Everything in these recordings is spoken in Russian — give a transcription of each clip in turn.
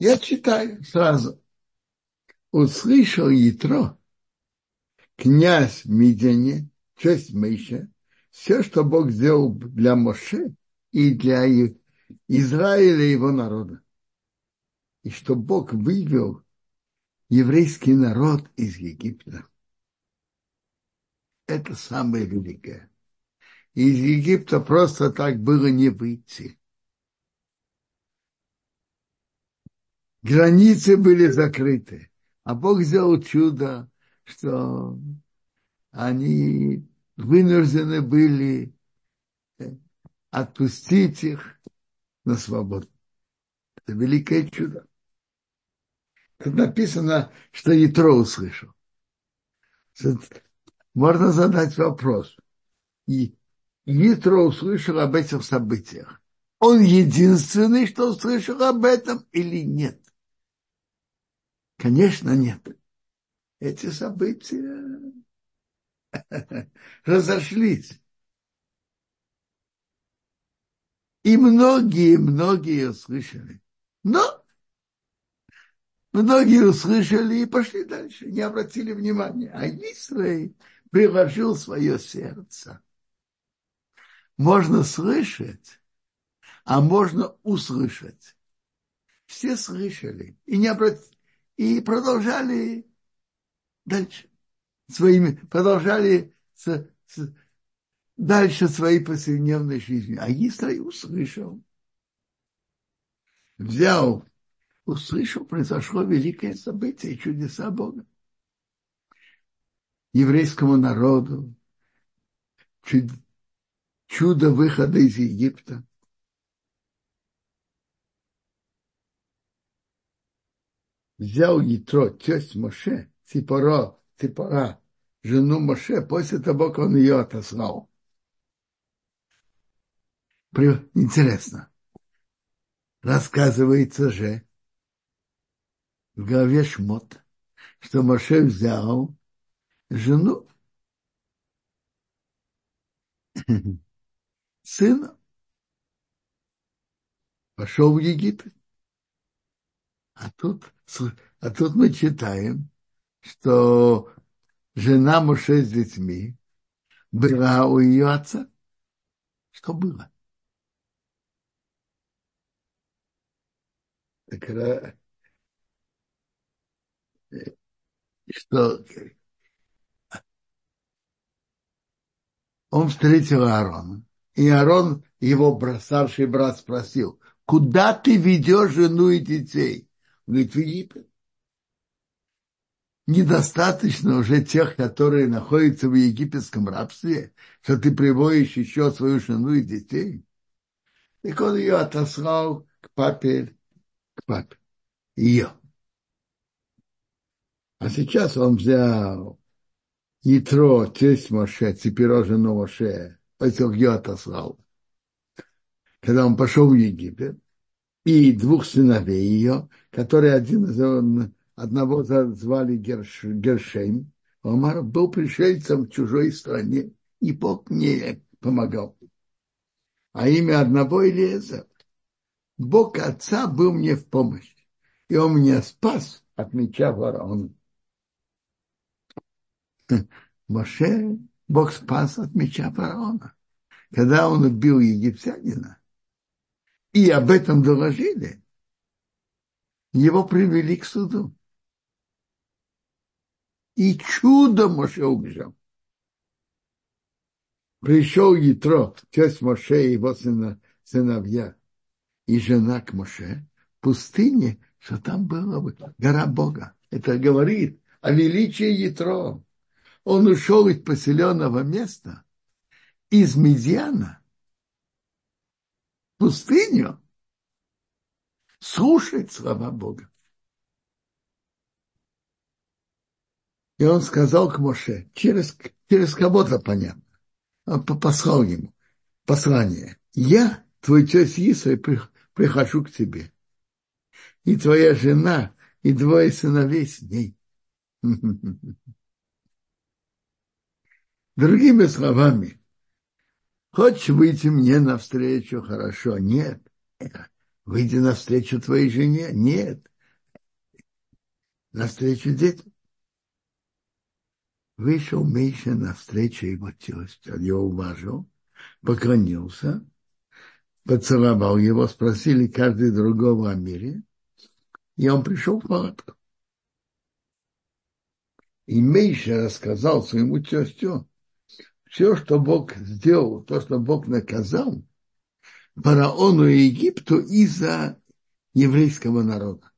Я читаю сразу. Услышал Ятро, князь Мидяне, часть Мейша, все, что Бог сделал для Моше и для Израиля и его народа. И что Бог вывел еврейский народ из Египта. Это самое великое. Из Египта просто так было не выйти. Границы были закрыты. А Бог сделал чудо, что они вынуждены были э, отпустить их на свободу. Это великое чудо. Тут написано, что Ятро услышал. Можно задать вопрос. И Ятро услышал об этих событиях. Он единственный, что услышал об этом или нет? Конечно, нет. Эти события разошлись. И многие-многие услышали. Но многие услышали и пошли дальше, не обратили внимания. А Исраиль приложил свое сердце. Можно слышать, а можно услышать. Все слышали и, не обрат... и продолжали дальше своими, продолжали с, с, дальше своей повседневной жизнью. А Исраиль услышал, взял, услышал, произошло великое событие, чудеса Бога. Еврейскому народу чуд, чудо выхода из Египта. Взял Ятро, тесть Моше, Ципора, Ципора, жену Моше, после того, как он ее отослал. Интересно. Рассказывается же в главе Шмот, что Моше взял жену сына, пошел в Египет. А тут, а тут мы читаем, что жена Моше с детьми была у ее отца. Что было? Так, что он встретил Аарона, и Аарон, его старший брат, спросил, куда ты ведешь жену и детей? Говорит, в Египет недостаточно уже тех, которые находятся в египетском рабстве, что ты приводишь еще свою жену и детей. Так он ее отослал к папе, к папе, ее. А сейчас он взял Ятро, тесть Моше, Ципиро, жену Моше, этих ее отослал. Когда он пошел в Египет, и двух сыновей ее, которые один одного звали Герш, Гершейм. Омар был пришельцем в чужой стране, и Бог мне помогал. А имя одного Илиеза. Бог отца был мне в помощь, и он меня спас от меча ворона. Моше Бог спас от меча фараона. Когда он убил египтянина, и об этом доложили, его привели к суду и чудом Моше убежал. Пришел Ятро, тесть Моше и его сына, сыновья, и жена к Моше в пустыне, что там была гора Бога. Это говорит о величии Ятро. Он ушел из поселенного места, из Медиана, пустыню, слушать слова Бога. И он сказал к Моше, через, через кого-то понятно, он послал ему послание. Я, твой тесть Исой, прихожу к тебе. И твоя жена, и двое сыновей с ней. Другими словами, хочешь выйти мне навстречу, хорошо, нет. Выйди навстречу твоей жене, нет. навстречу детям. Вышел Миша навстречу его тесте. Он его уважил, поклонился, поцеловал его, спросили каждый другого о мире, и он пришел в палатку. И Мейша рассказал своему тестю все, что Бог сделал, то, что Бог наказал фараону и Египту из-за еврейского народа.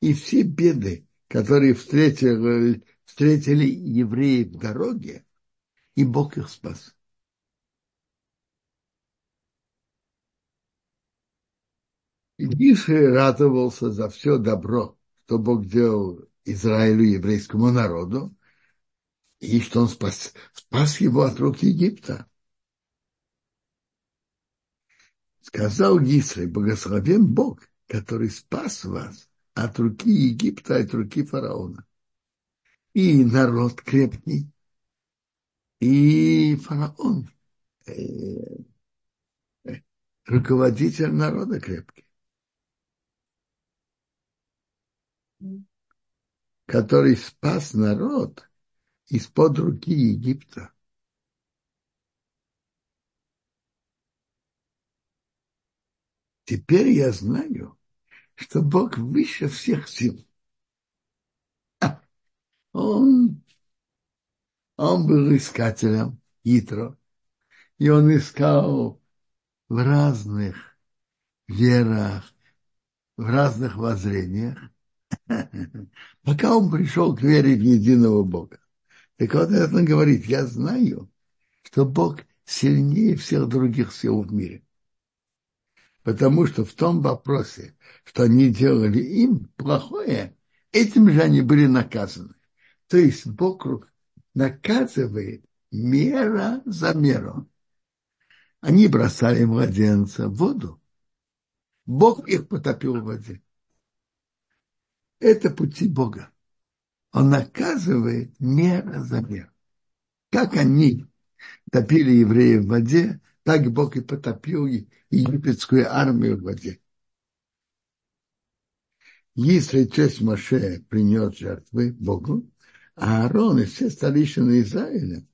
И все беды, которые встретили, встретили евреи в дороге, и Бог их спас. Иши радовался за все добро, что Бог делал Израилю, еврейскому народу, и что он спас, спас его от рук Египта. Сказал Исрай, благословен Бог, который спас вас от руки Египта, от руки фараона. И народ крепкий, и фараон, э, руководитель народа крепкий. который спас народ из-под руки Египта. Теперь я знаю, что Бог выше всех сил. Он, он был искателем Итро, и он искал в разных верах, в разных воззрениях, пока он пришел к вере в единого Бога. Так вот, это говорит, я знаю, что Бог сильнее всех других сил в мире. Потому что в том вопросе, что они делали им плохое, этим же они были наказаны. То есть Бог наказывает мера за меру. Они бросали младенца в воду. Бог их потопил в воде. Это пути Бога. Он наказывает мера за мер. Как они топили евреев в воде, так Бог и потопил египетскую армию в воде. Если честь Моше принес жертвы Богу, а Аарон и все старейшины Израиля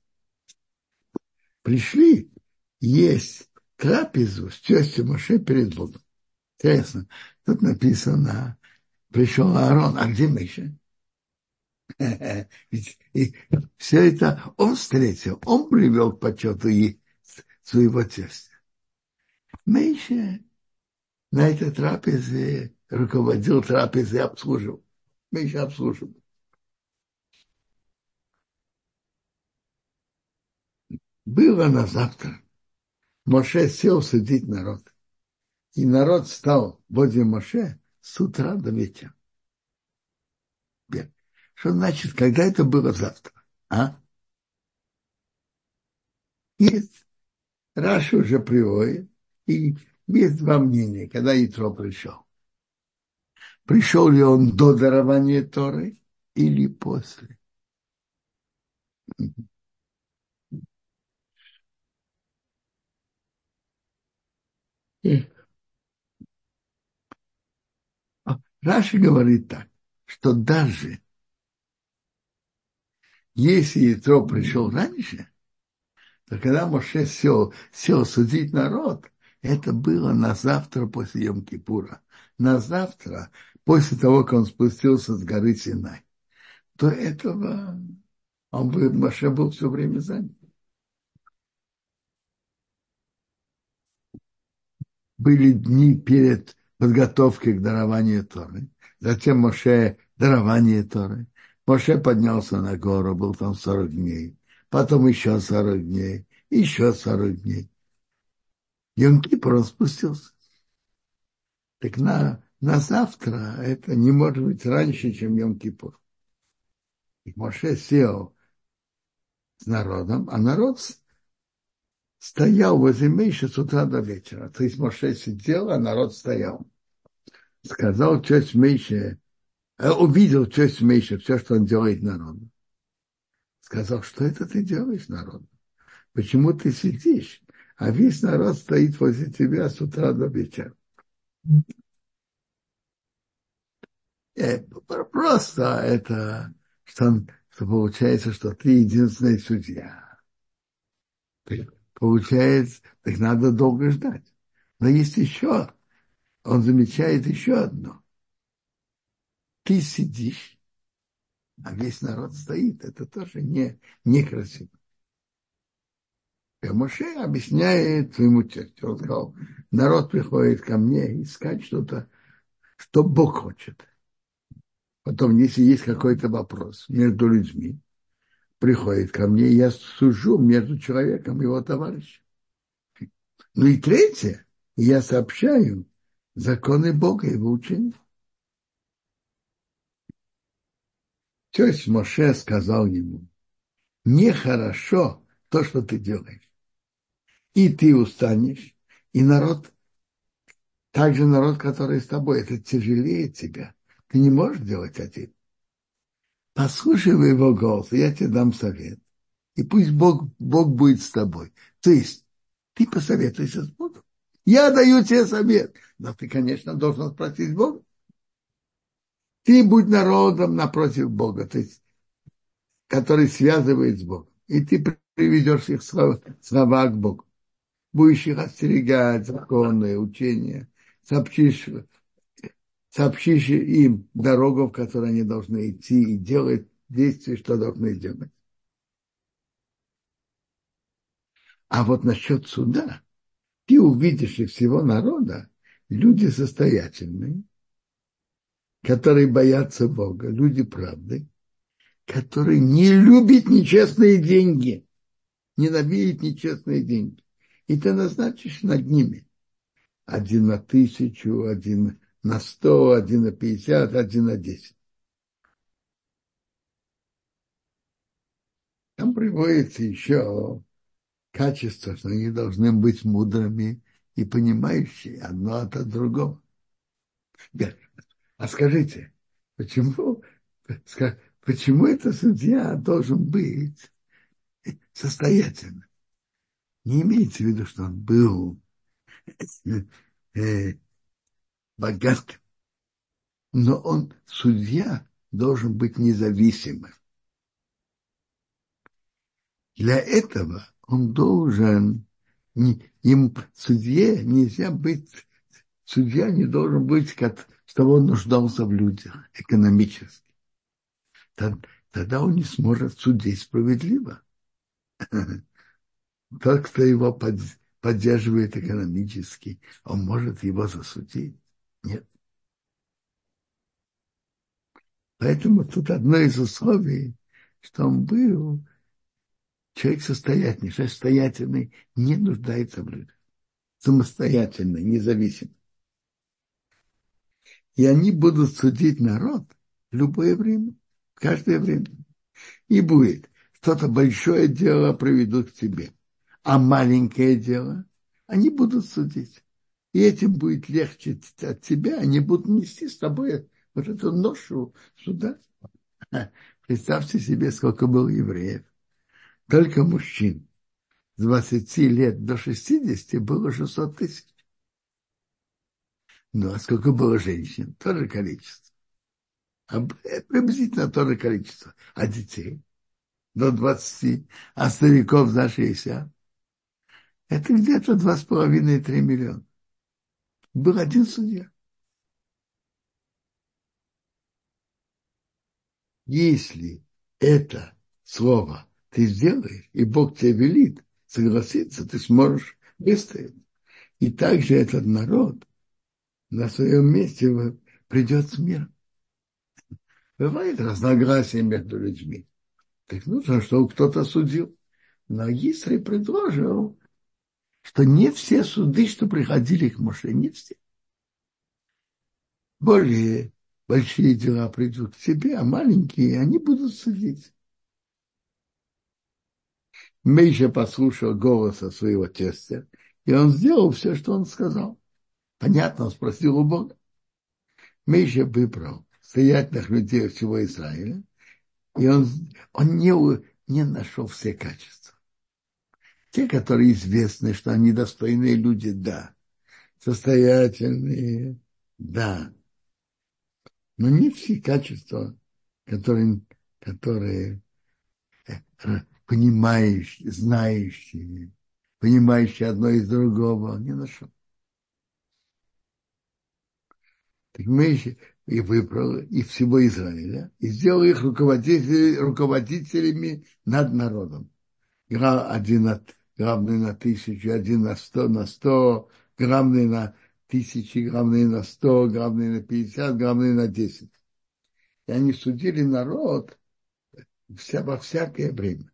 пришли есть трапезу с честью Моше перед Богом. Интересно, тут написано, пришел Аарон, а где Миша? Все это он встретил, он привел к почету своего тестя. Миша на этой трапезе руководил трапезой обслуживал. Миша обслуживал. Было на завтра. Моше сел судить народ. И народ стал возле Моше с утра до вечера. Что значит, когда это было завтра? А? Есть. Раша уже приводит. И есть два мнения, когда Итро пришел. Пришел ли он до дарования Торы или после? Раша говорит так, что даже если Итро пришел раньше, то когда Моше сел, сел судить народ, это было на завтра после Йом-Кипура. На завтра, после того, как он спустился с горы Синай. До этого он был, Моше был все время занят. Были дни перед подготовкой к дарованию Торы. Затем Моше дарование Торы. Моше поднялся на гору, был там 40 дней. Потом еще 40 дней, еще 40 дней. Йом-Кипр спустился. Так на, на завтра это не может быть раньше, чем Йом-Кипур. И Моше сел с народом, а народ стоял возле Мейши с утра до вечера. То есть Моше сидел, а народ стоял. Сказал часть Мейши, увидел часть Мейши, все, что он делает народу. Сказал, что это ты делаешь народу? Почему ты сидишь? А весь народ стоит возле тебя с утра до вечера. Э, просто это, что, он, что получается, что ты единственный судья. Получается, так надо долго ждать. Но есть еще, он замечает еще одно. Ты сидишь, а весь народ стоит. Это тоже не, некрасиво. Моше объясняет своему тестю. Он сказал, народ приходит ко мне искать что-то, что Бог хочет. Потом, если есть какой-то вопрос между людьми, приходит ко мне, я сужу между человеком и его товарищем. Ну и третье, я сообщаю законы Бога и его учения. Тесть Моше сказал ему, нехорошо то, что ты делаешь. И ты устанешь, и народ, также народ, который с тобой, это тяжелее тебя. Ты не можешь делать один. Послушай его голос, я тебе дам совет. И пусть Бог, Бог будет с тобой. То есть ты посоветуйся с Богом. Я даю тебе совет. Но ты, конечно, должен спросить Бога. Ты будь народом напротив Бога, то есть, который связывает с Богом. И ты приведешь их слова, слова к Богу. Будешь их остерегать, законы, учения, сообщишь сообщишь им дорогу, в которой они должны идти, и делать действия, что должны делать. А вот насчет суда, ты увидишь из всего народа люди состоятельные, которые боятся Бога, люди правды, которые не любят нечестные деньги, ненавидят нечестные деньги. И ты назначишь над ними один на тысячу, один на 100, один на 50, один на 10. Там приводится еще качество, что они должны быть мудрыми и понимающие одно от другого. А скажите, почему, почему этот судья должен быть состоятельным? Не имеется в виду, что он был э, богатым. Но он, судья, должен быть независимым. Для этого он должен, им, судье нельзя быть, судья не должен быть, как, чтобы он нуждался в людях экономически. Тогда он не сможет судить справедливо. Тот, кто его поддерживает экономически, он может его засудить. Нет. Поэтому тут одно из условий, что он был человек состоятельный, состоятельный не нуждается в людях. Самостоятельный, независимый. И они будут судить народ в любое время, в каждое время. И будет что-то большое дело проведут к тебе, а маленькое дело они будут судить и этим будет легче от тебя, они будут нести с тобой вот эту ношу сюда. Представьте себе, сколько было евреев. Только мужчин с 20 лет до 60 было 600 тысяч. Ну, а сколько было женщин? Тоже количество. А приблизительно то количество. А детей? До 20, а стариков за 60. Это где-то 2,5-3 миллиона был один судья. Если это слово ты сделаешь, и Бог тебе велит согласиться, ты сможешь выстоять. И также этот народ на своем месте придет с миром. Бывает разногласие между людьми. Так нужно, чтобы кто-то судил. Но Исрай предложил что не все суды, что приходили к Моше, не все. Более большие дела придут к тебе, а маленькие, они будут судить. Мейша послушал голоса своего тестя, и он сделал все, что он сказал. Понятно, он спросил у Бога. Мейша выбрал стоятельных людей всего Израиля, и он, он не, не нашел все качества. Те, которые известны, что они достойные люди, да. Состоятельные, да. Но не все качества, которые, которые э, понимающие, знающие, понимающие одно из другого, не нашел. Мы и выбрал и всего Израиля, и сделал их руководителями, руководителями над народом. Один на, главный на тысячу, один на сто, на сто, главный на тысячи, главный на сто, главный на пятьдесят, главный на десять. И они судили народ вся, во всякое время.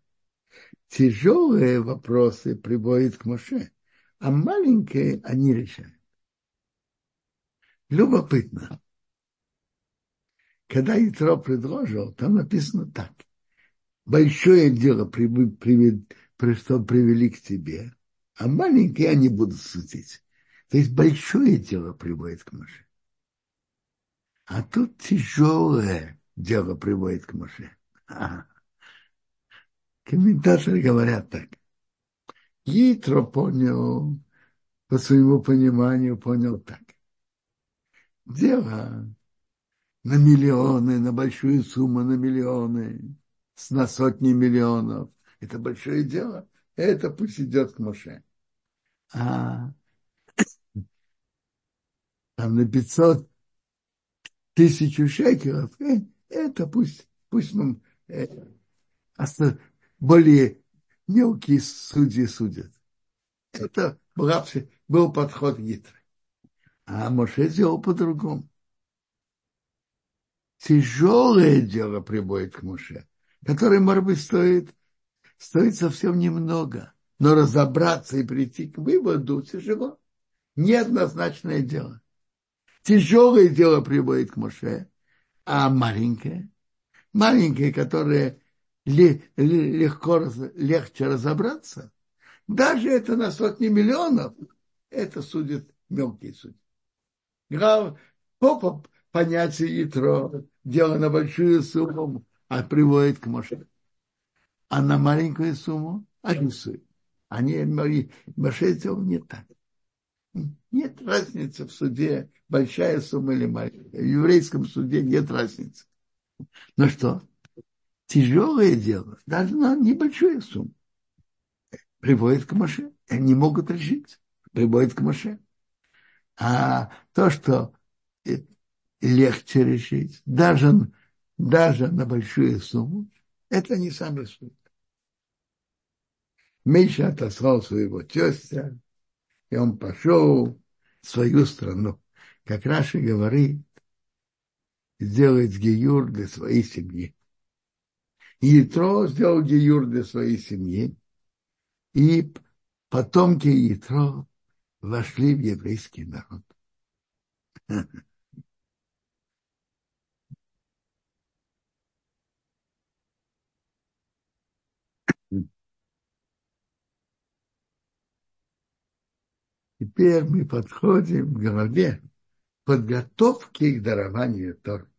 Тяжелые вопросы приводят к Моше, а маленькие они решают. Любопытно. Когда Итро предложил, там написано так. Большое дело, что привели к тебе, а маленькие они будут судить. То есть большое дело приводит к Моше. А тут тяжелое дело приводит к Моше. Комментаторы говорят так. Итро понял, по своему пониманию понял так. Дело на миллионы, на большую сумму, на миллионы, на сотни миллионов. Это большое дело. Это пусть идет к Моше. А там на 500 тысячу шекелов, э, это пусть, пусть нам э, более мелкие судьи судят. Это была, был подход Гитры. А Моше сделал по-другому. Тяжелое дело приводит к Моше, которое, может быть, стоит, стоит совсем немного. Но разобраться и прийти к выводу тяжело. Неоднозначное дело. Тяжелое дело приводит к Моше, а маленькое, маленькое, которое легко, легче разобраться, даже это на сотни миллионов, это судят мелкие судьи. По понятию Ятро, дело на большую сумму, а приводит к Моше. А на маленькую сумму арисует. Они, Моше сделал не так. Нет разницы в суде, большая сумма или маленькая. В еврейском суде нет разницы. Но что? Тяжелое дело, даже на небольшую сумму, приводит к Моше. Они могут решить. Приводит к Моше. А то, что легче решить, даже, даже на большую сумму, это не самый суть. Миша отослал своего тестя, и он пошел в свою страну. Как Раши говорит, сделать геюр для своей семьи. Ятро сделал геюр для своей семьи, и потомки Ятро вошли в еврейский народ. Теперь мы подходим к главе подготовки к дарованию Тор.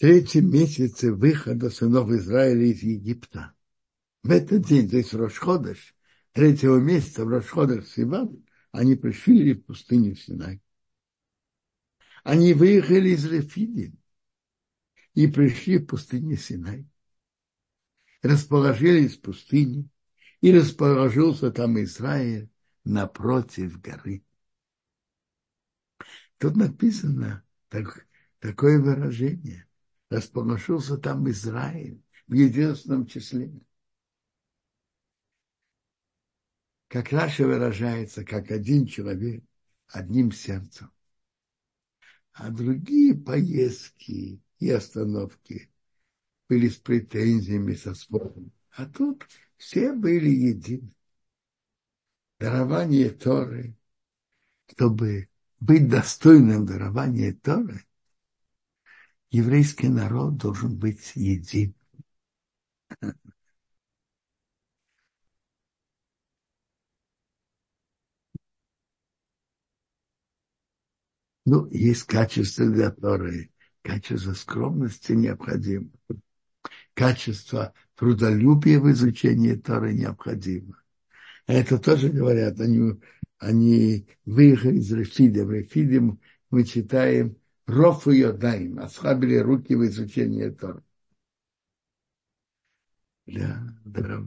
Третьем месяце выхода сынов Израиля из Египта. В этот день, то есть Рошходыш, третьего месяца в Рошходыш Сиван, они пришли в пустыню Синай. Они выехали из Рефидим и пришли в пустыню Синай. Расположились в пустыне, и расположился там Израиль напротив горы. Тут написано так, такое выражение. Расположился там Израиль в единственном числе. Как Раша выражается, как один человек, одним сердцем. А другие поездки и остановки были с претензиями, со спором. А тут все были едины. Дарование Торы, чтобы быть достойным дарования Торы, еврейский народ должен быть един. Ну, есть качества, которые качество скромности необходимо. Качество трудолюбия в изучении Торы необходимо. Это тоже говорят, они, они выехали из Рефида. В Рефиде мы читаем Рофу Йодаим, ослабили руки в изучении. Для, для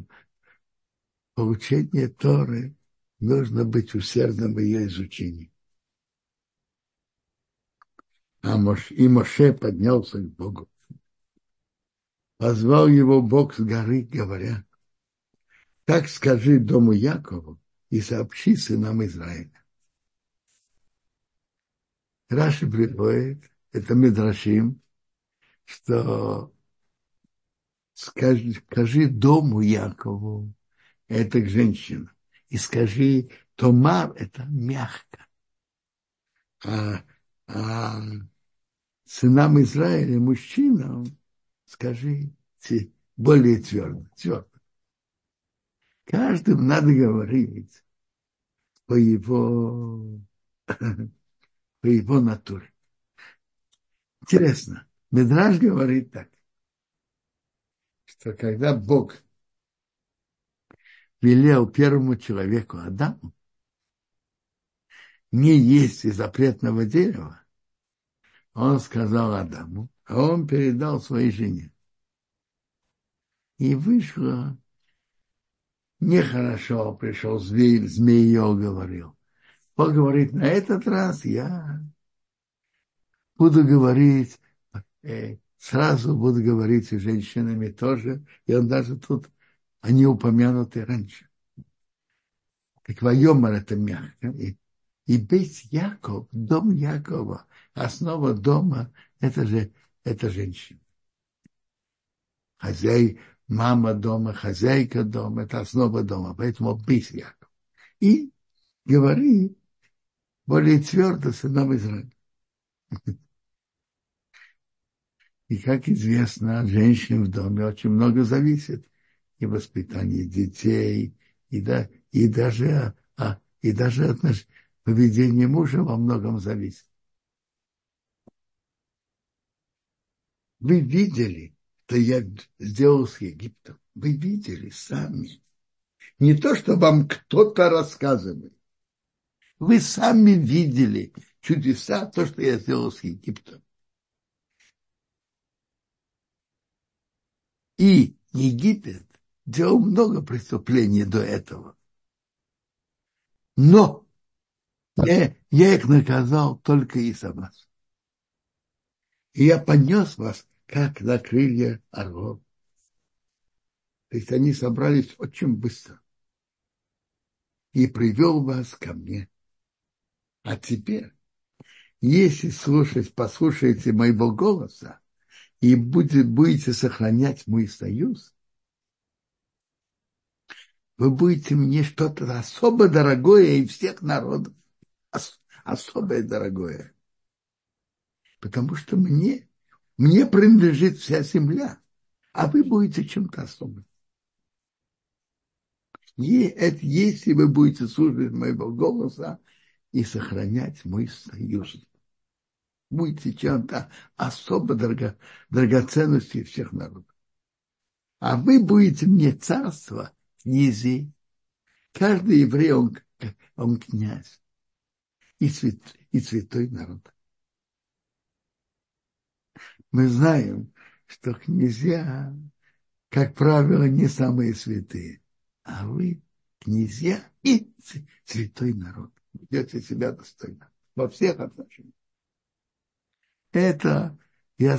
получения Торы нужно быть усердным в ее изучении. А Мош, и Моше поднялся к Богу. Позвал его Бог с горы, говоря, так скажи дому Якову и сообщи сынам Израиля. Раши приводит, это Медрашим, что скажи, скажи дому Якову, это к женщинам, и скажи, Томар – это мягко. А, а сынам Израиля, мужчинам, скажи более твердо, твердо. Каждым надо говорить по его, по его натуре. Интересно, Медраж говорит так, что когда Бог велел первому человеку Адаму не есть из запретного дерева, он сказал Адаму, а он передал своей жене. И вышло нехорошо, пришел змей, змей ее говорил. Он говорит, на этот раз я буду говорить, э, сразу буду говорить с женщинами тоже, и он даже тут, они упомянуты раньше. Как Вайомар это мягко. И, и быть Яков, дом Якова, основа дома, это же это женщина. Хозяй, мама дома, хозяйка дома, это основа дома, поэтому быть Яков. И говори более твердо сынам Израиля. И, как известно, от женщин в доме очень много зависит. И воспитание детей, и, да, и даже, а, и даже от поведения мужа во многом зависит. Вы видели, что я сделал с Египтом. Вы видели сами. Не то, что вам кто-то рассказывает. Вы сами видели чудеса, то, что я сделал с Египтом. И Египет делал много преступлений до этого. Но я, я их наказал только из-за вас. И я понес вас как на крылья орлов. То есть они собрались очень быстро. И привел вас ко мне. А теперь, если слушать, послушаете моего голоса и будет, будете сохранять мой союз, вы будете мне что-то особо дорогое из всех народов. Ос, особое дорогое. Потому что мне мне принадлежит вся земля, а вы будете чем-то особым. И это если вы будете слушать моего голоса и сохранять мой союз. Будете чем-то особо дорого, драгоценностью всех народов. А вы будете мне царство, князей. Каждый еврей, он, он князь и, свят, и святой народ мы знаем, что князья, как правило, не самые святые, а вы князья и святой народ. Ведете себя достойно во всех отношениях. Это, я,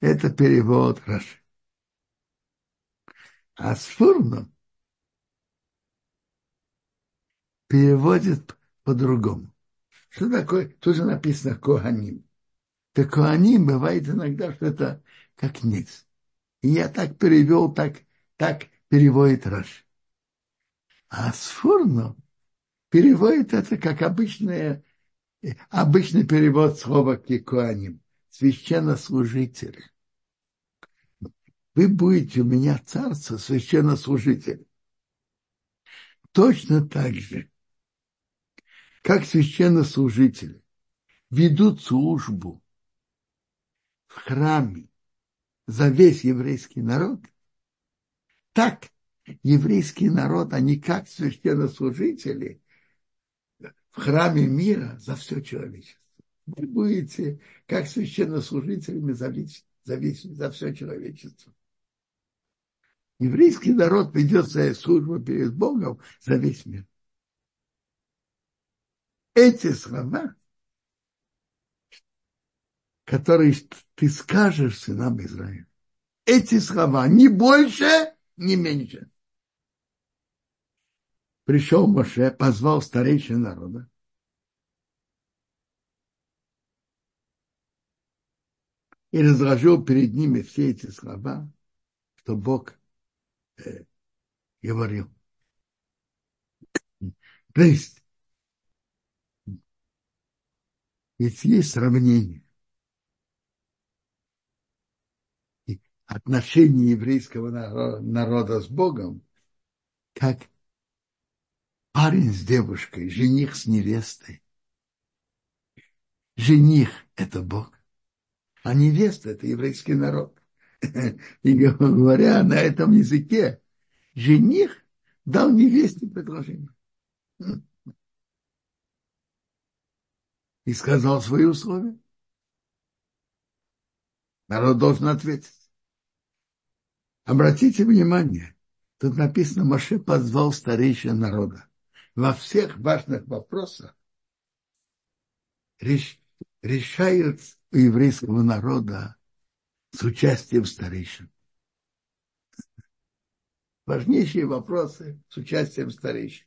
это перевод Раши. А Сфурно переводит по-другому. Что такое? Тоже написано Коганим так Коаним бывает иногда, что это как ниц. И я так перевел, так, так переводит Раш. А Сфурно переводит это как обычное, обычный перевод слова Кикуаним, священнослужитель. Вы будете у меня царство, священнослужитель. Точно так же, как священнослужители ведут службу в храме за весь еврейский народ, так еврейский народ, они как священнослужители в храме мира за все человечество. Вы будете как священнослужителями за, за, весь, за все человечество. Еврейский народ ведет свою службу перед Богом за весь мир. Эти слова, которые ты скажешь сынам Израиля, эти слова не больше, не меньше. Пришел Моше, позвал старейшин народа. И разложил перед ними все эти слова, что Бог э, говорил. То есть, ведь есть сравнение. отношения еврейского народа с Богом, как парень с девушкой, жених с невестой. Жених – это Бог, а невеста – это еврейский народ. И говоря на этом языке, жених дал невесте предложение. И сказал свои условия. Народ должен ответить. Обратите внимание, тут написано, Маше позвал старейшин народа. Во всех важных вопросах реш, решают у еврейского народа с участием старейшин. Важнейшие вопросы с участием старейшин.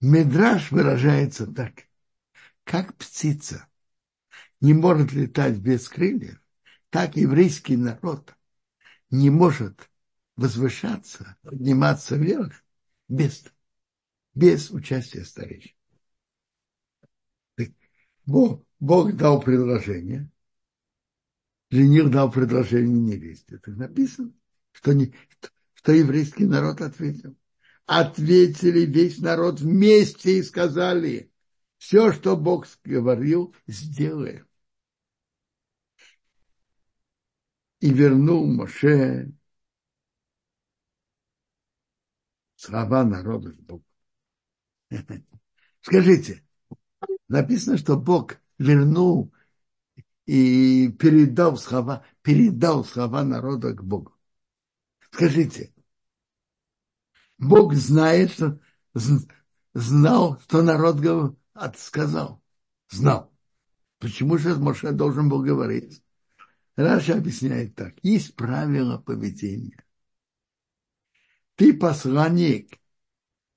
Медраж выражается так, как птица не может летать без крыльев, так еврейский народ не может возвышаться, подниматься вверх без, без участия старейшин. Бог, Бог дал предложение, жених дал предложение невесте. Так написано, что, не, что еврейский народ ответил. Ответили весь народ вместе и сказали, все, что Бог говорил, сделаем. и вернул Моше слова народа к Богу. Скажите, написано, что Бог вернул и передал слова, передал слова народа к Богу. Скажите, Бог знает, что знал, что народ сказал. Знал. Почему же Моше должен был говорить? Раша объясняет так. Есть правила поведения. Ты посланник,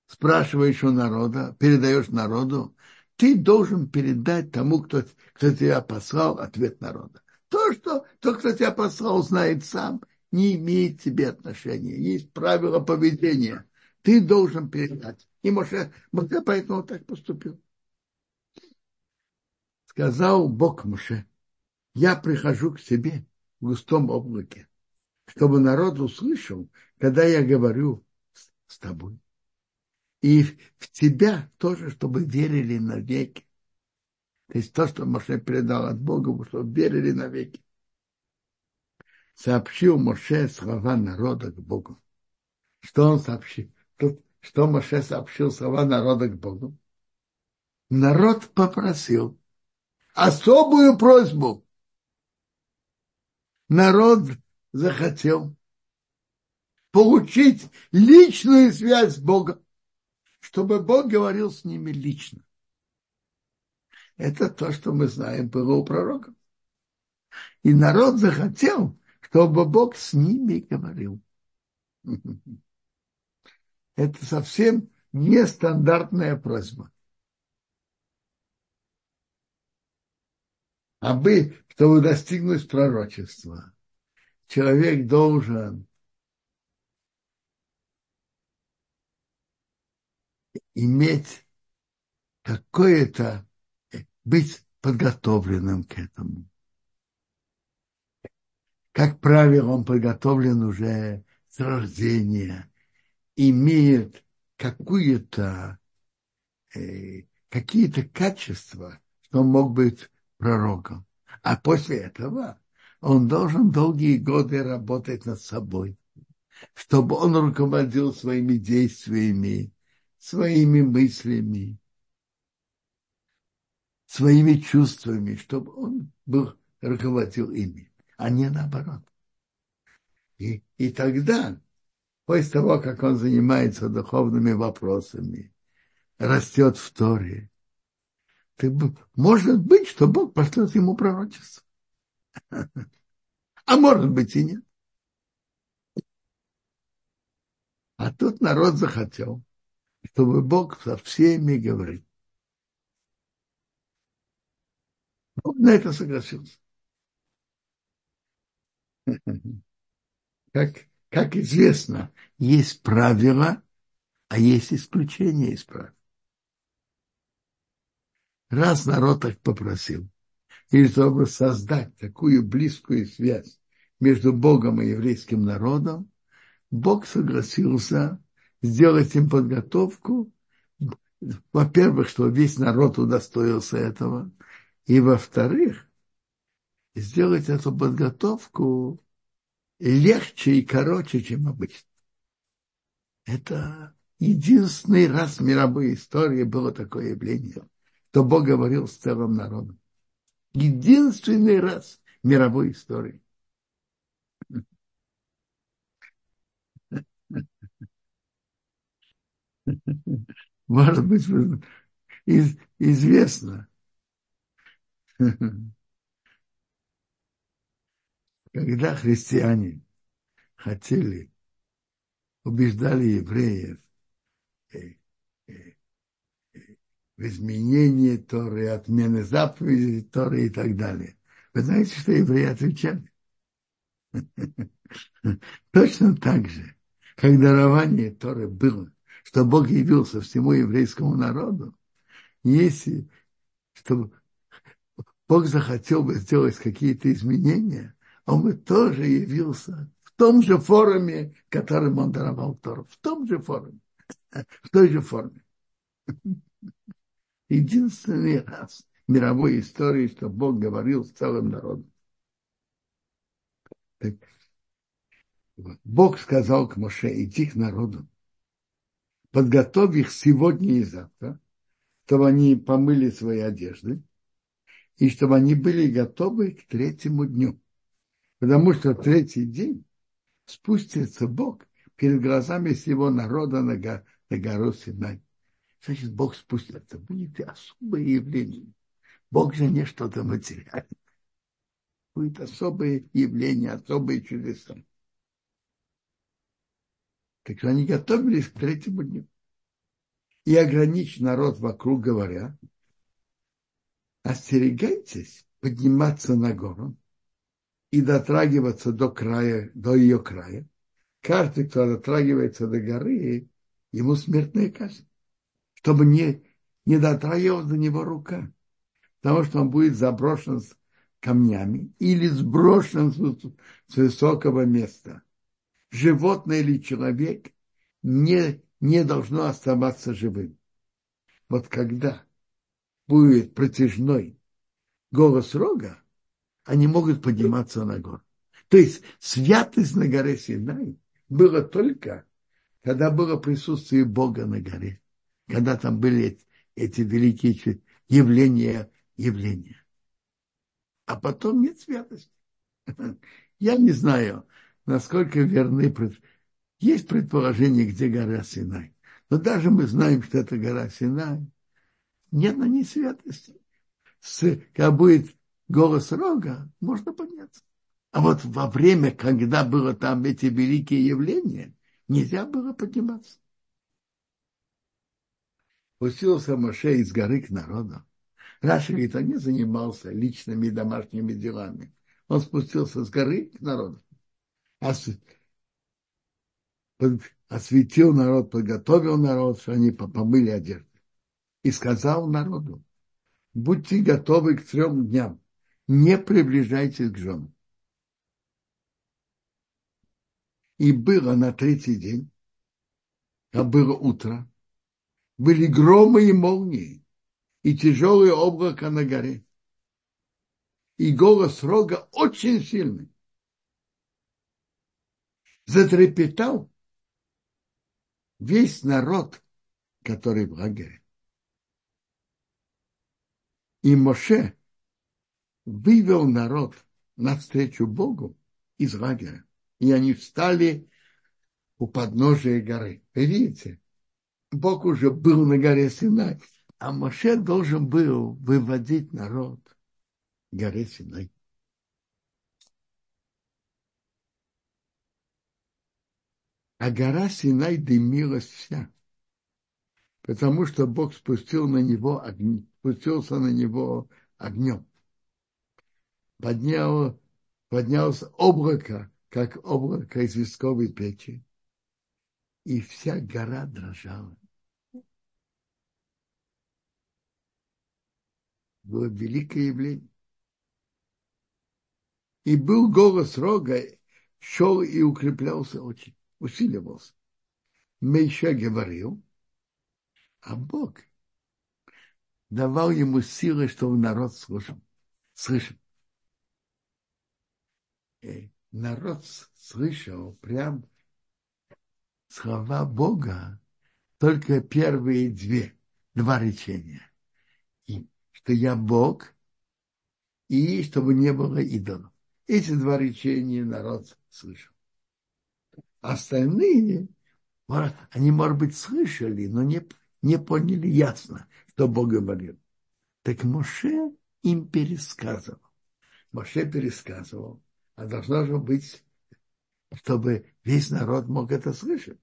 спрашиваешь у народа, передаешь народу, ты должен передать тому, кто, кто тебя послал, ответ народа. То, что тот, кто тебя послал, знает сам, не имеет к тебе отношения. Есть правила поведения. Ты должен передать. И Моше, Моше поэтому так поступил. Сказал Бог Моше я прихожу к тебе в густом облаке, чтобы народ услышал, когда я говорю с тобой. И в тебя тоже, чтобы верили навеки. То есть то, что Моше передал от Бога, чтобы верили навеки. Сообщил Моше слова народа к Богу. Что он сообщил? Что Моше сообщил слова народа к Богу? Народ попросил особую просьбу народ захотел получить личную связь с Богом, чтобы Бог говорил с ними лично. Это то, что мы знаем было у пророка. И народ захотел, чтобы Бог с ними говорил. Это совсем нестандартная просьба. А бы, чтобы достигнуть пророчества, человек должен иметь какое-то, быть подготовленным к этому. Как правило, он подготовлен уже с рождения, имеет какую-то, э, какие-то качества, что он мог быть пророком. А после этого он должен долгие годы работать над собой, чтобы он руководил своими действиями, своими мыслями, своими чувствами, чтобы он был, руководил ими, а не наоборот. И, и тогда, после того, как он занимается духовными вопросами, растет в Торе, ты, может быть, что Бог пошлет ему пророчество. А может быть и нет. А тут народ захотел, чтобы Бог со всеми говорил. Бог на это согласился. Как, как известно, есть правила, а есть исключения из правил. Раз народ так попросил, и чтобы создать такую близкую связь между Богом и еврейским народом, Бог согласился сделать им подготовку, во-первых, что весь народ удостоился этого, и во-вторых, сделать эту подготовку легче и короче, чем обычно. Это единственный раз в мировой истории было такое явление, что Бог говорил с целым народом. Единственный раз в мировой истории. Может быть, из, известно. Когда христиане хотели, убеждали евреев э, э, э, в изменении Торы, отмены заповедей Торы и так далее. Вы знаете, что евреи отвечали? Точно так же, как дарование Торы было что Бог явился всему еврейскому народу, если чтобы Бог захотел бы сделать какие-то изменения, он бы тоже явился в том же форуме, которым он даровал Тору, в том же форуме, в той же форме. Единственный раз в мировой истории, что Бог говорил с целым народом. Так, Бог сказал к Моше, иди к народу подготовь их сегодня и завтра, чтобы они помыли свои одежды, и чтобы они были готовы к третьему дню. Потому что третий день спустится Бог перед глазами всего народа на, го, на гору Синай. Значит, Бог спустится. Будет особое явление. Бог же не что-то материальное. Будет особое явление, особые чудеса. Так они готовились к третьему дню. И ограничь народ вокруг, говоря, остерегайтесь подниматься на гору и дотрагиваться до края, до ее края. Каждый, кто дотрагивается до горы, ему смертная казнь, чтобы не, не дотрагивалась до него рука, потому что он будет заброшен с камнями или сброшен с высокого места животное или человек не, не должно оставаться живым. Вот когда будет протяжной голос рога, они могут подниматься на гору. То есть святость на горе Синай было только, когда было присутствие Бога на горе, когда там были эти великие явления, явления. А потом нет святости. Я не знаю, насколько верны. Есть предположение, где гора Синай. Но даже мы знаем, что это гора Синай. Нет на ней святости. С, когда будет голос рога, можно подняться. А вот во время, когда было там эти великие явления, нельзя было подниматься. Пустился Моше из горы к народу. Раша говорит, он не занимался личными домашними делами. Он спустился с горы к народу осветил народ, подготовил народ, что они помыли одежды. И сказал народу, будьте готовы к трем дням, не приближайтесь к женам. И было на третий день, а было утро, были громы и молнии, и тяжелое облако на горе. И голос рога очень сильный. Затрепетал весь народ, который в лагере. И Моше вывел народ навстречу Богу из лагеря. И они встали у подножия горы. Вы видите, Бог уже был на горе Синай, а Моше должен был выводить народ горе Синай. А гора Синай дымилась вся, потому что Бог спустил на него огни, спустился на него огнем. Поднял, поднялось облако, как облако из висковой печи, и вся гора дрожала. Было великое явление. И был голос рога, шел и укреплялся очень усиливался. Мейша говорил, а Бог давал ему силы, чтобы народ слушал. Слышал. И народ слышал прям слова Бога, только первые две, два речения. И, что я Бог, и чтобы не было идолов. Эти два речения народ слышал. Остальные, они, может быть, слышали, но не, не поняли ясно, что Бог говорил. Так Моше им пересказывал. Моше пересказывал, а должно же быть, чтобы весь народ мог это слышать.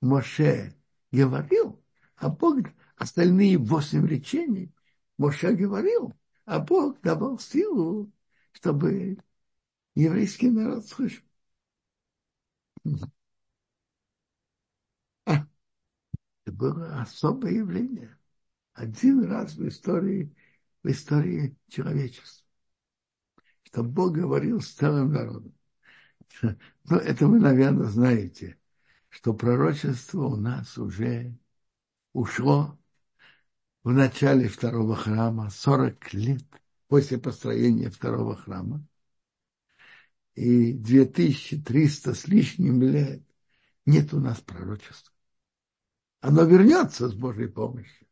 Моше говорил, а Бог, остальные восемь речений, Моше говорил, а Бог давал силу, чтобы еврейский народ слышал. Это было особое явление. Один раз в истории, в истории человечества. Что Бог говорил с целым народом. Ну, это вы, наверное, знаете, что пророчество у нас уже ушло в начале второго храма, 40 лет после построения второго храма и 2300 с лишним лет нет у нас пророчества. Оно вернется с Божьей помощью.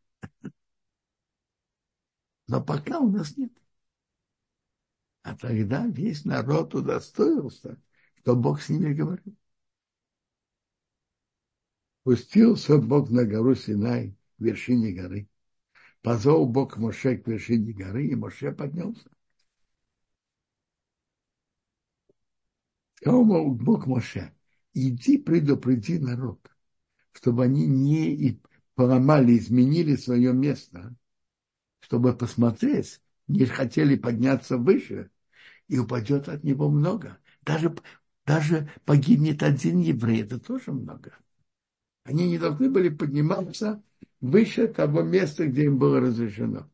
Но пока у нас нет. А тогда весь народ удостоился, что Бог с ними говорил. Пустился Бог на гору Синай, к вершине горы. Позвал Бог Моше к вершине горы, и Моше поднялся. Сказал Бог Моше, иди предупреди народ, чтобы они не поломали, изменили свое место, чтобы посмотреть, не хотели подняться выше, и упадет от него много. Даже, даже погибнет один еврей, это тоже много. Они не должны были подниматься выше того места, где им было разрешено.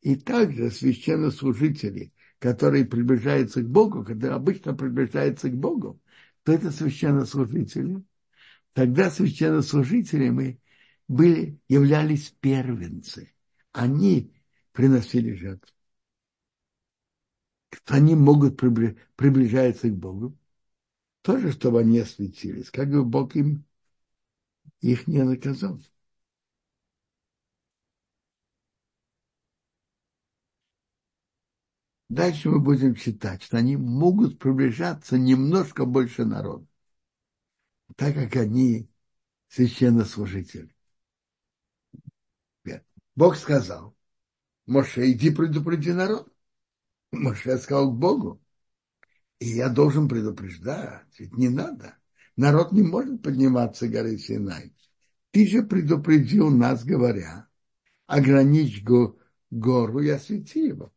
И также священнослужители который приближается к Богу, когда обычно приближается к Богу, то это священнослужители. Тогда священнослужителями были, являлись первенцы. Они приносили жертву. Они могут приближаться к Богу. Тоже, чтобы они осветились. Как бы Бог им их не наказал. Дальше мы будем читать, что они могут приближаться немножко больше народа, так как они священнослужители. Бог сказал, Моше, иди предупреди народ. Моше сказал к Богу, и я должен предупреждать, ведь не надо. Народ не может подниматься горы Синай. Ты же предупредил нас, говоря, ограничь гору и освети его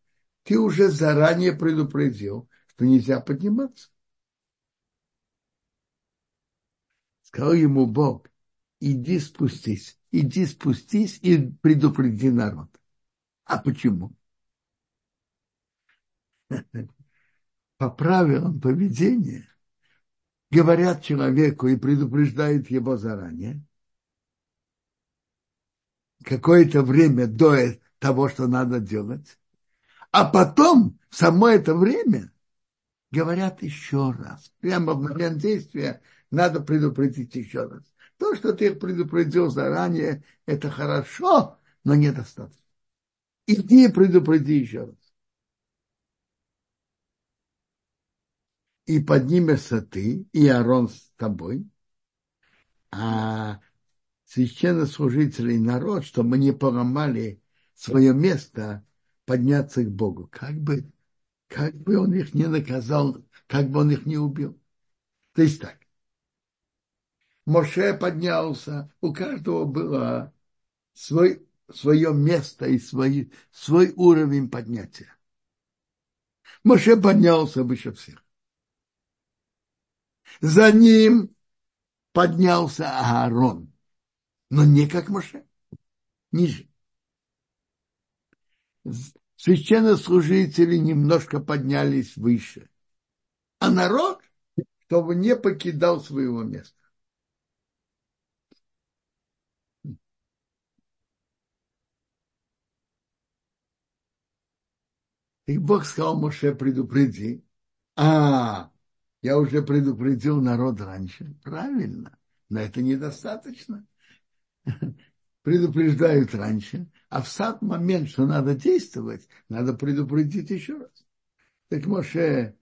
ты уже заранее предупредил, что нельзя подниматься. Сказал ему Бог, иди спустись, иди спустись и предупреди народ. А почему? По правилам поведения говорят человеку и предупреждают его заранее, какое-то время до того, что надо делать, а потом, в само это время, говорят еще раз. Прямо в момент действия надо предупредить еще раз. То, что ты предупредил заранее, это хорошо, но недостаточно. Иди предупреди еще раз. И поднимешься ты, и Аарон с тобой, а священнослужители и народ, чтобы не поломали свое место, подняться к Богу. Как бы, как бы он их не наказал, как бы он их не убил. То есть так. Моше поднялся, у каждого было свой, свое место и свой, свой уровень поднятия. Моше поднялся выше всех. За ним поднялся Аарон, но не как Моше, ниже. Священнослужители немножко поднялись выше, а народ, чтобы не покидал своего места. И Бог сказал Моше, предупреди. А, я уже предупредил народ раньше. Правильно, но это недостаточно. Предупреждают раньше, а в сам момент, что надо действовать, надо предупредить еще раз. Так Моше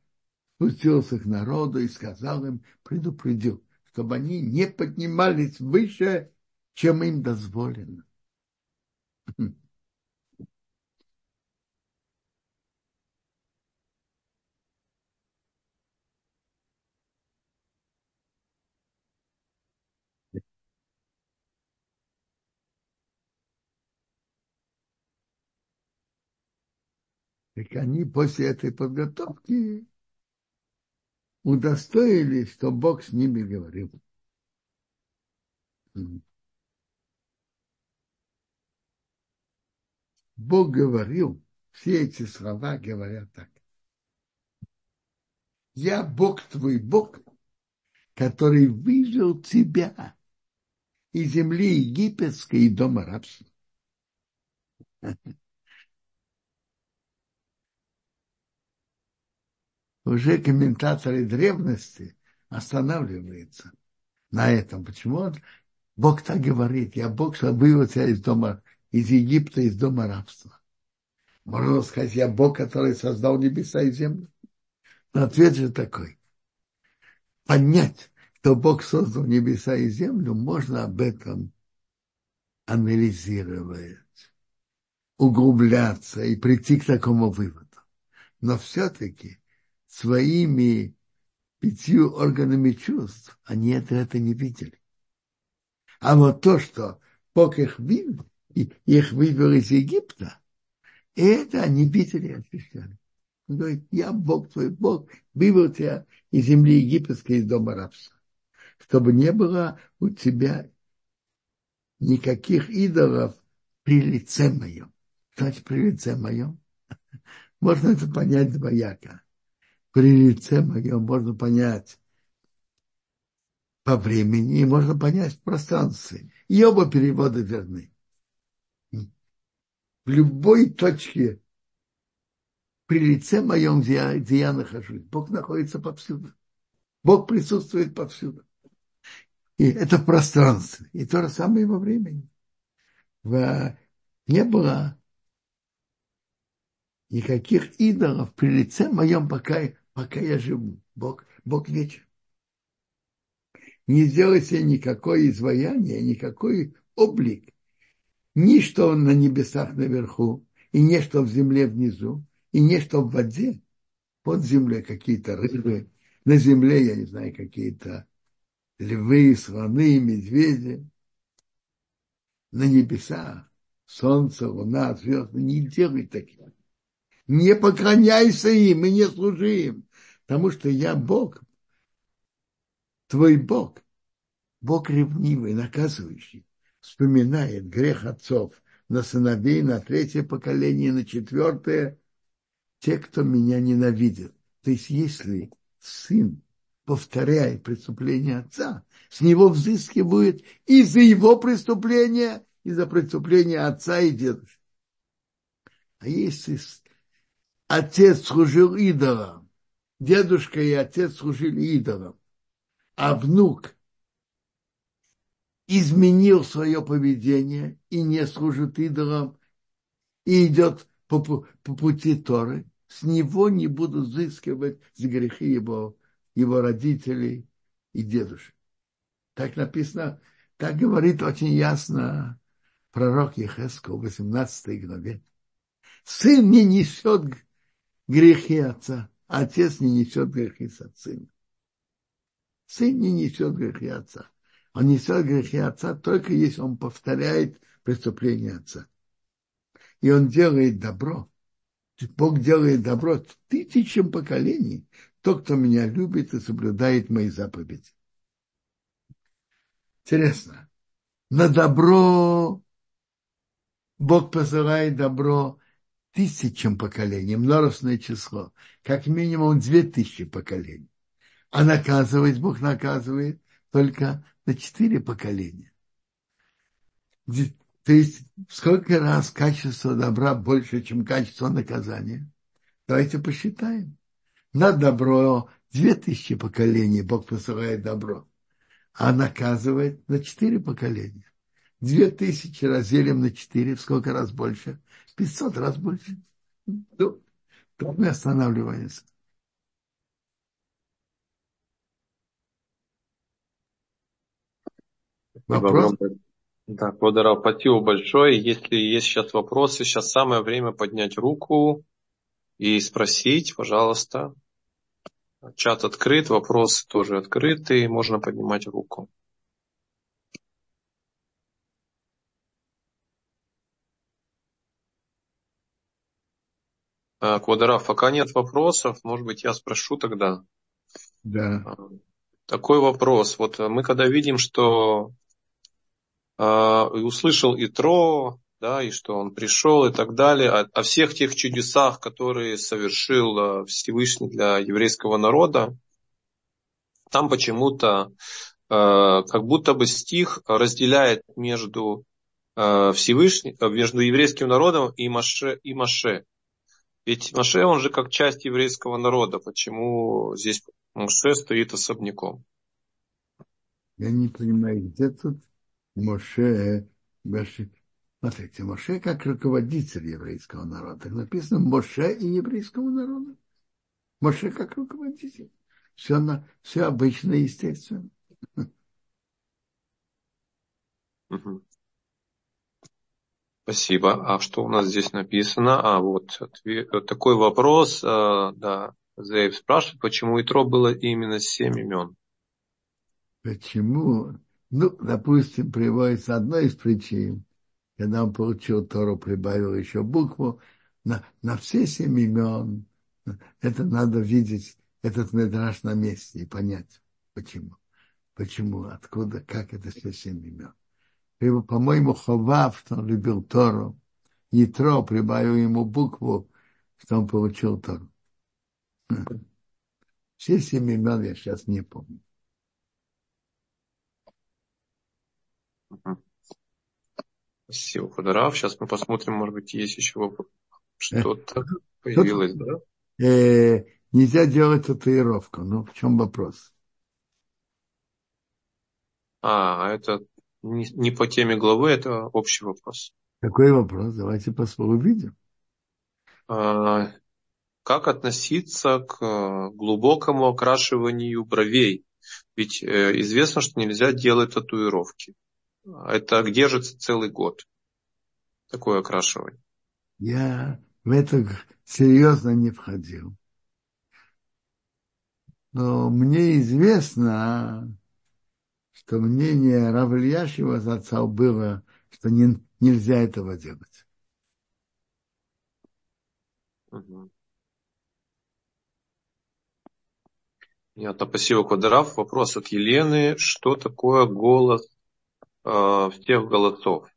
спустился к народу и сказал им, предупредил, чтобы они не поднимались выше, чем им дозволено. Так они после этой подготовки удостоились, что Бог с ними говорил. Бог говорил, все эти слова говорят так. Я Бог твой Бог, который вывел тебя из земли египетской и дома рабства. уже комментаторы древности останавливаются на этом. Почему Бог так говорит? Я Бог, что вывел тебя из дома, из Египта, из дома рабства. Можно сказать, я Бог, который создал небеса и землю. Но ответ же такой. Понять, что Бог создал небеса и землю, можно об этом анализировать, углубляться и прийти к такому выводу. Но все-таки своими пятью органами чувств, они это, это не видели. А вот то, что Бог их вывел, их вывел из Египта, это они видели и ощущали. Он говорит, я Бог твой Бог, вывел тебя из земли египетской, из дома рабства, чтобы не было у тебя никаких идолов при лице моем. Значит, при лице моем. Можно это понять двояко при лице моем можно понять по времени и можно понять в пространстве. И оба перевода верны. В любой точке при лице моем, где я, где я нахожусь, Бог находится повсюду. Бог присутствует повсюду. И это в пространстве. И то же самое во времени. В, не было никаких идолов при лице моем, пока пока я живу. Бог, Бог вечен. Не сделайте никакое изваяние, никакой облик. Ни что на небесах наверху, и не что в земле внизу, и не что в воде. Под землей какие-то рыбы, на земле, я не знаю, какие-то львы, слоны, медведи. На небесах солнце, луна, звезды. Не делай таких. Не поклоняйся им и не служи им. Потому что я Бог, твой Бог, Бог ревнивый, наказывающий, вспоминает грех отцов на сыновей, на третье поколение, на четвертое, те, кто меня ненавидит. То есть, если сын повторяет преступление отца, с него взыскивают и за его преступление, и за преступление отца и дедушки. А если отец служил идолам, дедушка и отец служили идолам, а внук изменил свое поведение и не служит идолам, и идет по, по пути Торы, с него не будут взыскивать за грехи его, его родителей и дедушек. Так написано, так говорит очень ясно пророк Ехесков в 18 главе. Сын не несет грехи отца, отец не несет грехи сына. Сын не несет грехи отца. Он несет грехи отца только если он повторяет преступление отца. И он делает добро. Бог делает добро тысячам поколений. Тот, кто меня любит и соблюдает мои заповеди. Интересно. На добро Бог посылает добро тысячам поколений, множественное число, как минимум две тысячи поколений. А наказывать Бог наказывает только на четыре поколения. То есть сколько раз качество добра больше, чем качество наказания? Давайте посчитаем. На добро две тысячи поколений Бог посылает добро а наказывает на четыре поколения. Две тысячи разделим на четыре, сколько раз больше? Пятьсот раз больше. Ну, тут мы останавливаемся. Вопрос? Да, Квадарал, спасибо большое. Если есть сейчас вопросы, сейчас самое время поднять руку и спросить, пожалуйста. Чат открыт, вопросы тоже открыты, можно поднимать руку. Квадраф, пока нет вопросов, может быть, я спрошу тогда. Да. А, такой вопрос. Вот мы когда видим, что э, услышал Итро, да, и что он пришел и так далее, о, о всех тех чудесах, которые совершил э, Всевышний для еврейского народа, там почему-то э, как будто бы стих разделяет между э, Всевышним, между еврейским народом и Маше, и Маше. Ведь Маше, он же как часть еврейского народа. Почему здесь Маше стоит особняком? Я не понимаю, где тут Моше, Смотрите, Моше как руководитель еврейского народа. Так написано Моше и еврейского народа. Моше как руководитель. Все, на, все обычно и естественно. Спасибо. А что у нас здесь написано? А вот ответ, такой вопрос. А, да, Зейв спрашивает, почему Итро было именно семь имен? Почему? Ну, допустим, приводится одна из причин когда он получил Тору, прибавил еще букву, на, на все семь имен, это надо видеть, этот медраж на месте и понять, почему. Почему, откуда, как это все семь имен. По-моему, Ховав, что он любил Тору, Ятро прибавил ему букву, что он получил Тору. Все семь имен я сейчас не помню. Спасибо, Кударав. Сейчас мы посмотрим, может быть, есть еще что-то появилось, да? Э, нельзя делать татуировку. Ну, в чем вопрос? А, это не, не по теме главы, это общий вопрос. Какой вопрос? Давайте посмотрим, увидим. А, как относиться к глубокому окрашиванию бровей? Ведь э, известно, что нельзя делать татуировки это держится целый год. Такое окрашивание. Я в это серьезно не входил. Но мне известно, что мнение Равльяшева отца было, что не, нельзя этого делать. Угу. Понятно, спасибо, Квадраф. Вопрос от Елены. Что такое голос э, всех голосов.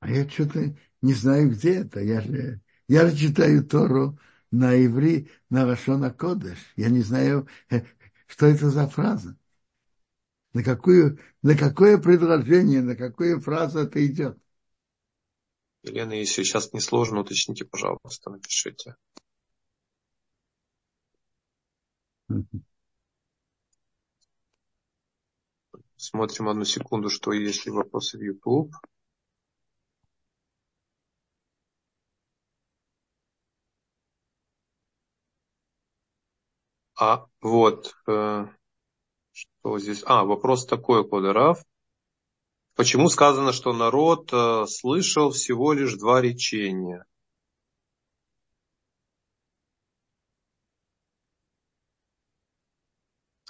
А я что-то не знаю, где это. Я же, я же читаю Тору на иври, на Рашона Кодыш. Я не знаю, э, что это за фраза. На, какую, на какое предложение, на какую фразу это идет. Елена, если сейчас не сложно, уточните, пожалуйста, напишите. Смотрим одну секунду, что есть ли вопросы в YouTube. А, вот, э, что здесь? А, вопрос такой, Кодорав. Почему сказано, что народ э, слышал всего лишь два речения?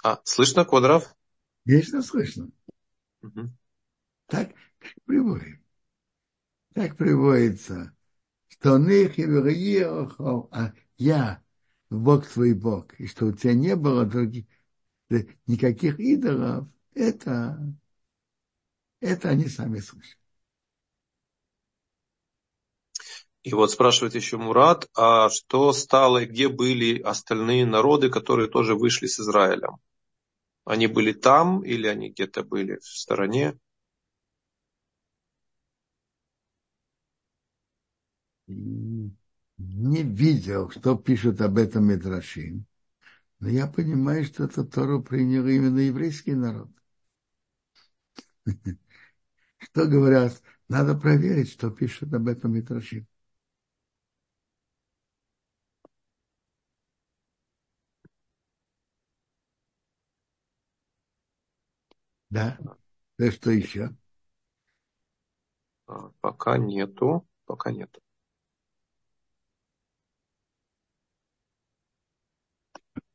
А, слышно, Квадрав? Вечно слышно. Угу. Так приводит. Так приводится, что ных и а я Бог твой Бог, и что у тебя не было других, никаких идолов, это, это они сами слышат. И вот спрашивает еще Мурат, а что стало и где были остальные народы, которые тоже вышли с Израилем? Они были там или они где-то были в стороне? Не видел, что пишут об этом Медрашим. Но я понимаю, что это Тору принял именно еврейский народ. Что говорят? Надо проверить, что пишут об этом Митрашим. Да. Да что еще? А, пока нету. Пока нету.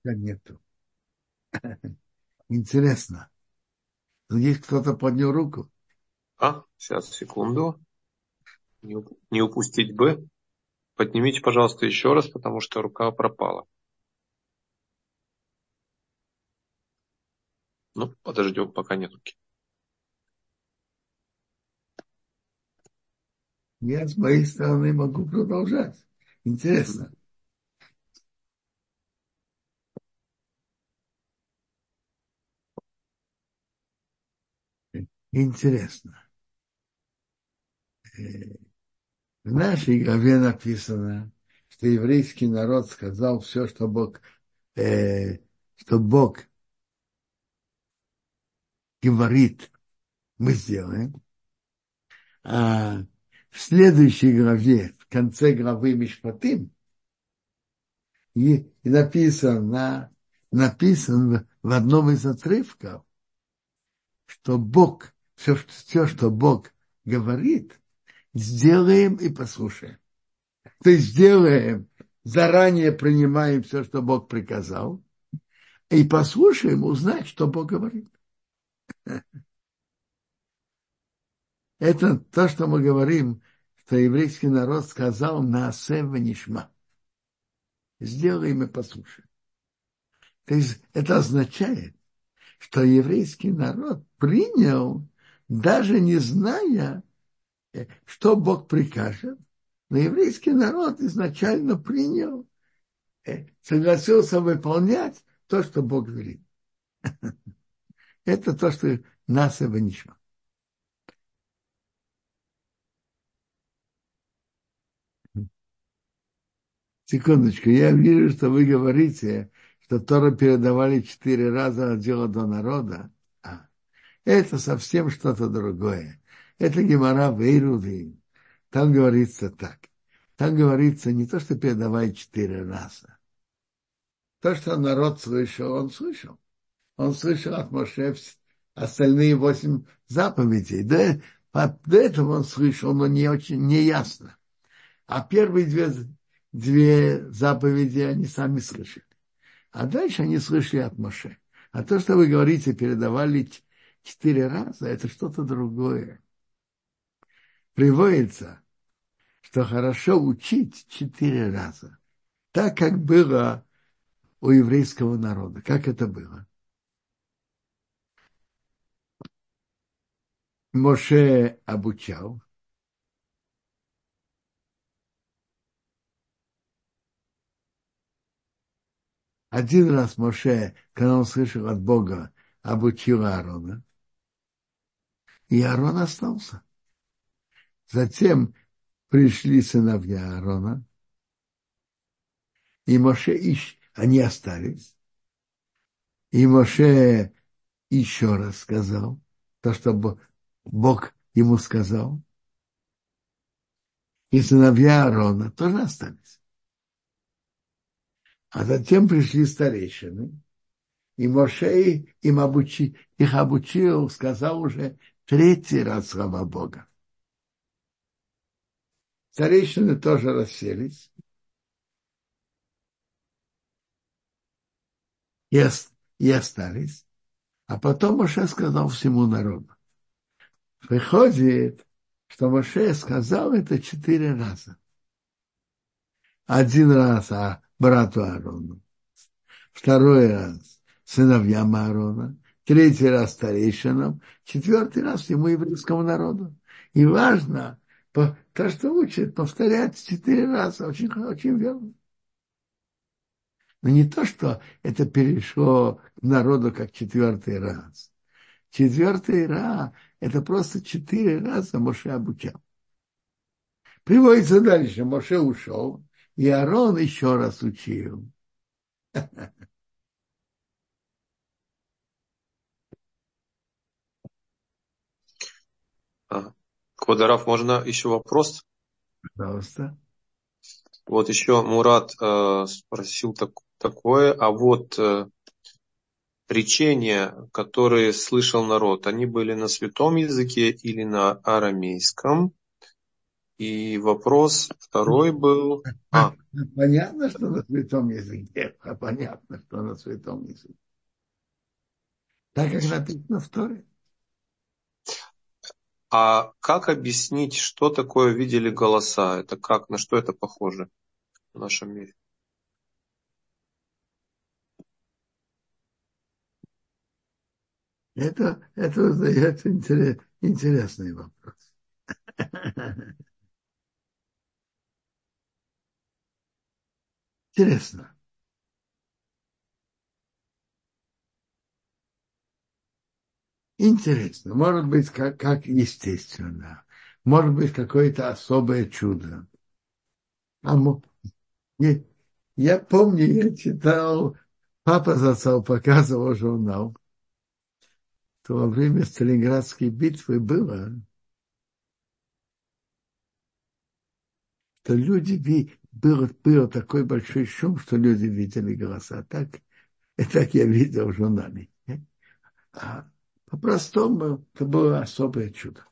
Пока нету. Интересно. Здесь кто-то поднял руку. А, сейчас, секунду. Не, не упустить бы. Поднимите, пожалуйста, еще раз, потому что рука пропала. Ну, подождем, пока нет руки. Я с моей стороны могу продолжать. Интересно. Интересно. Э, в нашей главе написано, что еврейский народ сказал все, что Бог, э, что Бог говорит, мы сделаем. А в следующей главе, в конце главы Мишпатим, и, и написано, написано в одном из отрывков, что Бог, все, все, что Бог говорит, сделаем и послушаем. То есть сделаем, заранее принимаем все, что Бог приказал, и послушаем узнать, что Бог говорит. Это то, что мы говорим, что еврейский народ сказал на Нишма. Сделаем и послушаем. То есть это означает, что еврейский народ принял, даже не зная, э, что Бог прикажет, но еврейский народ изначально принял, э, согласился выполнять то, что Бог говорит. Это то, что нас и ничего. Секундочку, я вижу, что вы говорите, что Тора передавали четыре раза от дела до народа. Это совсем что-то другое. Это Гемора Вейруды. Там говорится так. Там говорится не то, что передавали четыре раза. То, что народ слышал, он слышал. Он слышал от Моше остальные восемь заповедей. До, до этого он слышал, но не очень неясно. А первые две две заповеди они сами слышали. А дальше они слышали от Моше. А то, что вы говорите, передавали четыре раза, это что-то другое. Приводится, что хорошо учить четыре раза. Так, как было у еврейского народа. Как это было? Моше обучал, Один раз Моше, когда он слышал от Бога, обучил Аарона. И Аарон остался. Затем пришли сыновья Аарона. И Моше ищ, они остались. И Моше еще раз сказал то, что Бог ему сказал. И сыновья Аарона тоже остались. А затем пришли старейшины, и Моше им обучи, их обучил, сказал уже третий раз слова Бога. Старейшины тоже расселись. И, и остались. А потом Моше сказал всему народу. Выходит, что Моше сказал это четыре раза. Один раз а брату Аарону, второй раз сыновьям Аарона, третий раз старейшинам, четвертый раз ему еврейскому народу. И важно, то, что учит, повторять четыре раза, очень, очень верно. Но не то, что это перешло к народу как четвертый раз. Четвертый раз – это просто четыре раза Моше обучал. Приводится дальше. Моше ушел, и Арон еще раз учил. Квадараф, можно еще вопрос? Пожалуйста. Вот еще Мурат э, спросил так, такое, а вот э, речения, которые слышал народ, они были на святом языке или на арамейском? И вопрос второй был... А. Понятно, что на святом языке, а понятно, что на святом языке. Так как написано в Торе. А как объяснить, что такое видели голоса? Это как, на что это похоже в нашем мире? Это, это задается интерес, интересный вопрос. Интересно. Интересно. Может быть, как, как естественно. Может быть, какое-то особое чудо. А, я, я помню, я читал, папа зацал показывал журнал то во время Сталинградской битвы было, что люди, был, был такой большой шум, что люди видели голоса. Так, так я видел в журнале. А по-простому это было особое чудо.